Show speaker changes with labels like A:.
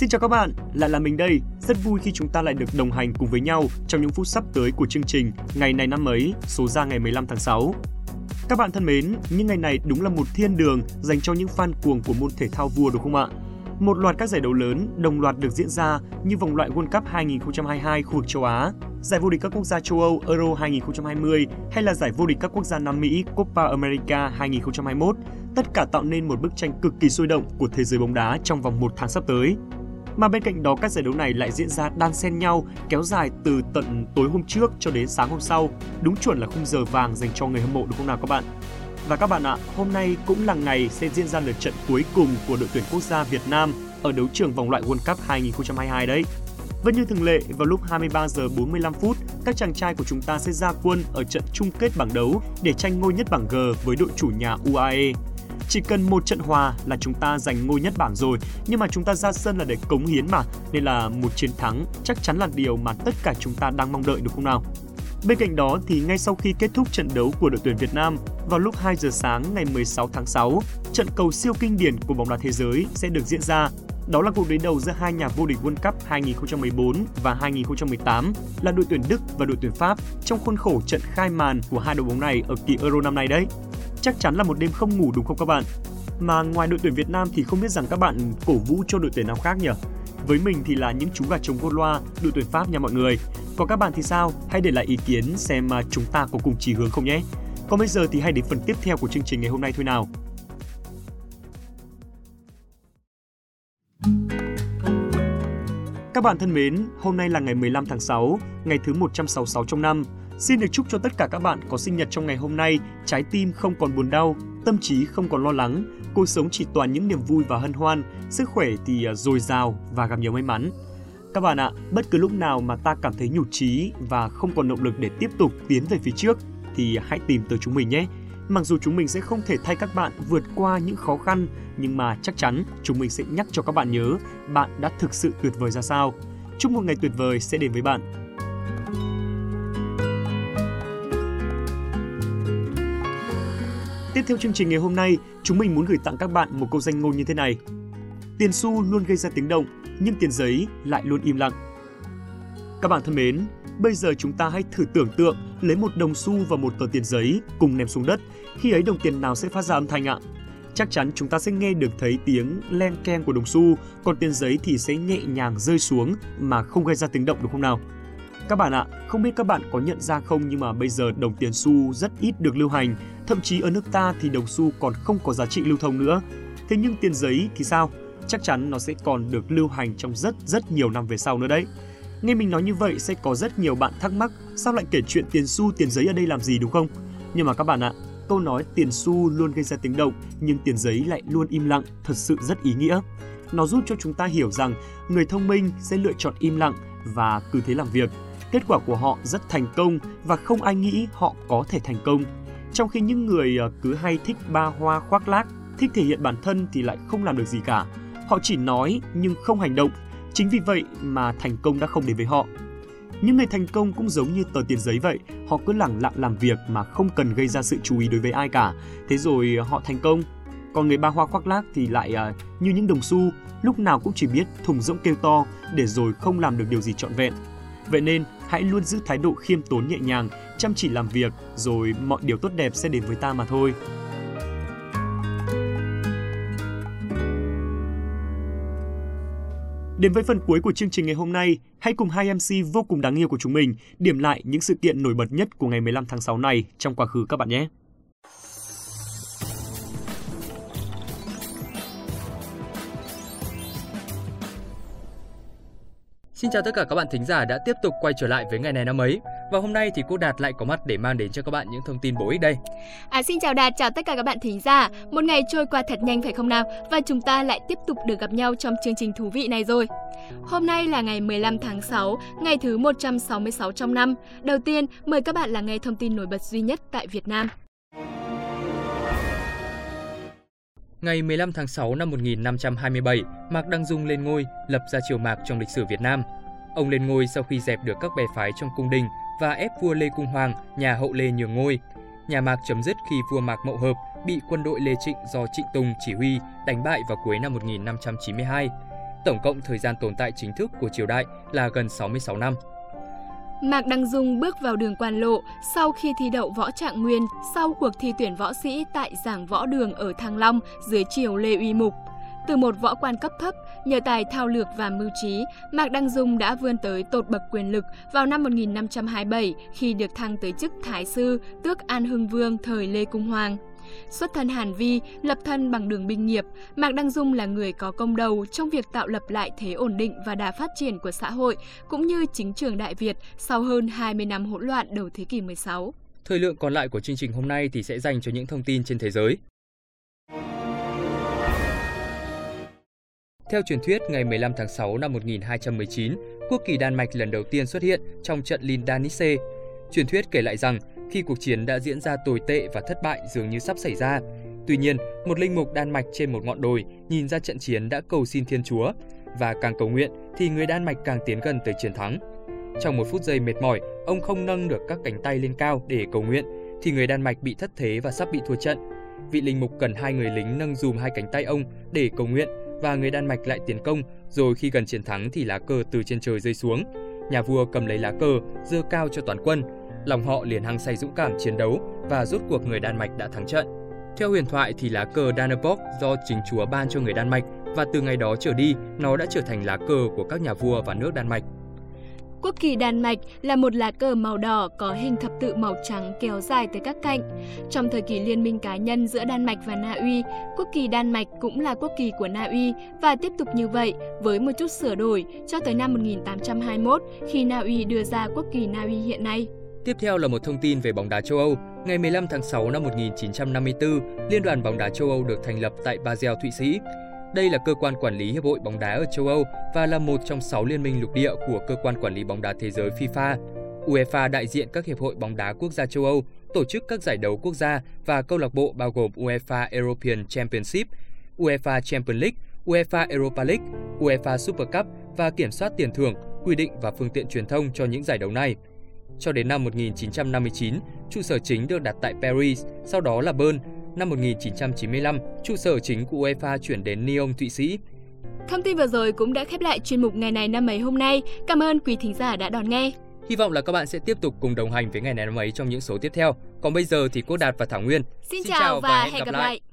A: Xin chào các bạn, lại là mình đây. Rất vui khi chúng ta lại được đồng hành cùng với nhau trong những phút sắp tới của chương trình Ngày này năm ấy, số ra ngày 15 tháng 6. Các bạn thân mến, những ngày này đúng là một thiên đường dành cho những fan cuồng của môn thể thao vua đúng không ạ? Một loạt các giải đấu lớn đồng loạt được diễn ra như vòng loại World Cup 2022 khu vực châu Á, giải vô địch các quốc gia châu Âu Euro 2020 hay là giải vô địch các quốc gia Nam Mỹ Copa America 2021, tất cả tạo nên một bức tranh cực kỳ sôi động của thế giới bóng đá trong vòng một tháng sắp tới. Mà bên cạnh đó các giải đấu này lại diễn ra đan xen nhau, kéo dài từ tận tối hôm trước cho đến sáng hôm sau, đúng chuẩn là khung giờ vàng dành cho người hâm mộ đúng không nào các bạn? Và các bạn ạ, hôm nay cũng là ngày sẽ diễn ra lượt trận cuối cùng của đội tuyển quốc gia Việt Nam ở đấu trường vòng loại World Cup 2022 đấy. Vẫn như thường lệ, vào lúc 23 giờ 45 phút, các chàng trai của chúng ta sẽ ra quân ở trận chung kết bảng đấu để tranh ngôi nhất bảng G với đội chủ nhà UAE. Chỉ cần một trận hòa là chúng ta giành ngôi nhất bảng rồi, nhưng mà chúng ta ra sân là để cống hiến mà, nên là một chiến thắng chắc chắn là điều mà tất cả chúng ta đang mong đợi đúng không nào? Bên cạnh đó thì ngay sau khi kết thúc trận đấu của đội tuyển Việt Nam vào lúc 2 giờ sáng ngày 16 tháng 6, trận cầu siêu kinh điển của bóng đá thế giới sẽ được diễn ra. Đó là cuộc đối đầu giữa hai nhà vô địch World Cup 2014 và 2018 là đội tuyển Đức và đội tuyển Pháp trong khuôn khổ trận khai màn của hai đội bóng này ở kỳ Euro năm nay đấy. Chắc chắn là một đêm không ngủ đúng không các bạn? Mà ngoài đội tuyển Việt Nam thì không biết rằng các bạn cổ vũ cho đội tuyển nào khác nhỉ? Với mình thì là những chú gà trống vô loa, đội tuyển Pháp nha mọi người. Còn các bạn thì sao? Hãy để lại ý kiến xem mà chúng ta có cùng chỉ hướng không nhé. Còn bây giờ thì hãy đến phần tiếp theo của chương trình ngày hôm nay thôi nào. Các bạn thân mến, hôm nay là ngày 15 tháng 6, ngày thứ 166 trong năm. Xin được chúc cho tất cả các bạn có sinh nhật trong ngày hôm nay, trái tim không còn buồn đau, tâm trí không còn lo lắng, cuộc sống chỉ toàn những niềm vui và hân hoan, sức khỏe thì à, dồi dào và gặp nhiều may mắn. Các bạn ạ, bất cứ lúc nào mà ta cảm thấy nhụt chí và không còn động lực để tiếp tục tiến về phía trước thì hãy tìm tới chúng mình nhé. Mặc dù chúng mình sẽ không thể thay các bạn vượt qua những khó khăn, nhưng mà chắc chắn chúng mình sẽ nhắc cho các bạn nhớ bạn đã thực sự tuyệt vời ra sao. Chúc một ngày tuyệt vời sẽ đến với bạn. Tiếp theo chương trình ngày hôm nay, chúng mình muốn gửi tặng các bạn một câu danh ngôn như thế này. Tiền xu luôn gây ra tiếng động, nhưng tiền giấy lại luôn im lặng. Các bạn thân mến, bây giờ chúng ta hãy thử tưởng tượng lấy một đồng xu và một tờ tiền giấy cùng ném xuống đất, khi ấy đồng tiền nào sẽ phát ra âm thanh ạ? Chắc chắn chúng ta sẽ nghe được thấy tiếng len keng của đồng xu, còn tiền giấy thì sẽ nhẹ nhàng rơi xuống mà không gây ra tiếng động đúng không nào? Các bạn ạ, không biết các bạn có nhận ra không nhưng mà bây giờ đồng tiền xu rất ít được lưu hành, thậm chí ở nước ta thì đồng xu còn không có giá trị lưu thông nữa. Thế nhưng tiền giấy thì sao? Chắc chắn nó sẽ còn được lưu hành trong rất rất nhiều năm về sau nữa đấy. Nghe mình nói như vậy sẽ có rất nhiều bạn thắc mắc sao lại kể chuyện tiền xu tiền giấy ở đây làm gì đúng không? Nhưng mà các bạn ạ, câu nói tiền xu luôn gây ra tiếng động nhưng tiền giấy lại luôn im lặng thật sự rất ý nghĩa. Nó giúp cho chúng ta hiểu rằng người thông minh sẽ lựa chọn im lặng và cứ thế làm việc kết quả của họ rất thành công và không ai nghĩ họ có thể thành công. Trong khi những người ờ, cứ hay thích ba hoa khoác lác, thích thể hiện bản thân thì lại không làm được gì cả. Họ chỉ nói nhưng không hành động. Chính vì vậy mà thành công đã không đến với họ. Những người thành công cũng giống như tờ tiền giấy vậy, họ cứ lẳng lặng làm việc mà không cần gây ra sự chú ý đối với ai cả. Thế rồi ờ, họ thành công. Còn người ba hoa khoác lác thì lại uh, như những đồng xu, lúc nào cũng chỉ biết thùng rỗng kêu to để rồi không làm được điều gì trọn vẹn. Vậy nên, hãy luôn giữ thái độ khiêm tốn nhẹ nhàng, chăm chỉ làm việc rồi mọi điều tốt đẹp sẽ đến với ta mà thôi. Đến với phần cuối của chương trình ngày hôm nay, hãy cùng hai MC vô cùng đáng yêu của chúng mình điểm lại những sự kiện nổi bật nhất của ngày 15 tháng 6 này trong quá khứ các bạn nhé.
B: Xin chào tất cả các bạn thính giả đã tiếp tục quay trở lại với ngày này năm ấy. Và hôm nay thì cô Đạt lại có mặt để mang đến cho các bạn những thông tin bổ ích đây.
C: À, xin chào Đạt, chào tất cả các bạn thính giả. Một ngày trôi qua thật nhanh phải không nào? Và chúng ta lại tiếp tục được gặp nhau trong chương trình thú vị này rồi. Hôm nay là ngày 15 tháng 6, ngày thứ 166 trong năm. Đầu tiên, mời các bạn là nghe thông tin nổi bật duy nhất tại Việt Nam.
B: Ngày 15 tháng 6 năm 1527, Mạc Đăng Dung lên ngôi, lập ra triều Mạc trong lịch sử Việt Nam. Ông lên ngôi sau khi dẹp được các bè phái trong cung đình và ép vua Lê Cung Hoàng, nhà hậu Lê nhường ngôi. Nhà Mạc chấm dứt khi vua Mạc Mậu Hợp bị quân đội Lê Trịnh do Trịnh Tùng chỉ huy đánh bại vào cuối năm 1592. Tổng cộng thời gian tồn tại chính thức của triều đại là gần 66 năm.
C: Mạc Đăng Dung bước vào đường quan lộ sau khi thi đậu võ trạng nguyên sau cuộc thi tuyển võ sĩ tại giảng võ đường ở Thăng Long dưới triều Lê Uy Mục. Từ một võ quan cấp thấp, nhờ tài thao lược và mưu trí, Mạc Đăng Dung đã vươn tới tột bậc quyền lực vào năm 1527 khi được thăng tới chức Thái sư, tước An Hưng Vương thời Lê Cung Hoàng. Xuất thân Hàn Vi, lập thân bằng đường binh nghiệp, Mạc Đăng Dung là người có công đầu trong việc tạo lập lại thế ổn định và đà phát triển của xã hội, cũng như chính trường Đại Việt sau hơn 20 năm hỗn loạn đầu thế kỷ 16.
B: Thời lượng còn lại của chương trình hôm nay thì sẽ dành cho những thông tin trên thế giới. Theo truyền thuyết, ngày 15 tháng 6 năm 1219, quốc kỳ Đan Mạch lần đầu tiên xuất hiện trong trận Lindanice. Truyền thuyết kể lại rằng, khi cuộc chiến đã diễn ra tồi tệ và thất bại dường như sắp xảy ra. Tuy nhiên, một linh mục Đan Mạch trên một ngọn đồi nhìn ra trận chiến đã cầu xin Thiên Chúa và càng cầu nguyện thì người Đan Mạch càng tiến gần tới chiến thắng. Trong một phút giây mệt mỏi, ông không nâng được các cánh tay lên cao để cầu nguyện thì người Đan Mạch bị thất thế và sắp bị thua trận. Vị linh mục cần hai người lính nâng dùm hai cánh tay ông để cầu nguyện và người Đan Mạch lại tiến công, rồi khi gần chiến thắng thì lá cờ từ trên trời rơi xuống. Nhà vua cầm lấy lá cờ, dơ cao cho toàn quân. Lòng họ liền hăng say dũng cảm chiến đấu và rốt cuộc người Đan Mạch đã thắng trận. Theo huyền thoại thì lá cờ Dannebrog do chính chúa ban cho người Đan Mạch và từ ngày đó trở đi, nó đã trở thành lá cờ của các nhà vua và nước Đan Mạch.
C: Quốc kỳ Đan Mạch là một lá cờ màu đỏ có hình thập tự màu trắng kéo dài tới các cạnh. Trong thời kỳ liên minh cá nhân giữa Đan Mạch và Na Uy, quốc kỳ Đan Mạch cũng là quốc kỳ của Na Uy và tiếp tục như vậy với một chút sửa đổi cho tới năm 1821 khi Na Uy đưa ra quốc kỳ Na Uy hiện nay.
B: Tiếp theo là một thông tin về bóng đá châu Âu. Ngày 15 tháng 6 năm 1954, Liên đoàn bóng đá châu Âu được thành lập tại Basel, Thụy Sĩ. Đây là cơ quan quản lý hiệp hội bóng đá ở châu Âu và là một trong 6 liên minh lục địa của cơ quan quản lý bóng đá thế giới FIFA. UEFA đại diện các hiệp hội bóng đá quốc gia châu Âu, tổ chức các giải đấu quốc gia và câu lạc bộ bao gồm UEFA European Championship, UEFA Champions League, UEFA Europa League, UEFA Super Cup và kiểm soát tiền thưởng, quy định và phương tiện truyền thông cho những giải đấu này. Cho đến năm 1959, trụ sở chính được đặt tại Paris, sau đó là Bern, Năm 1995, trụ sở chính của UEFA chuyển đến Lyon, Thụy Sĩ.
C: Thông tin vừa rồi cũng đã khép lại chuyên mục ngày này năm ấy hôm nay. Cảm ơn quý thính giả đã đón nghe.
B: Hy vọng là các bạn sẽ tiếp tục cùng đồng hành với ngày này năm ấy trong những số tiếp theo. Còn bây giờ thì Cô Đạt và Thảo Nguyên.
C: Xin, Xin chào và, và hẹn gặp lại. lại.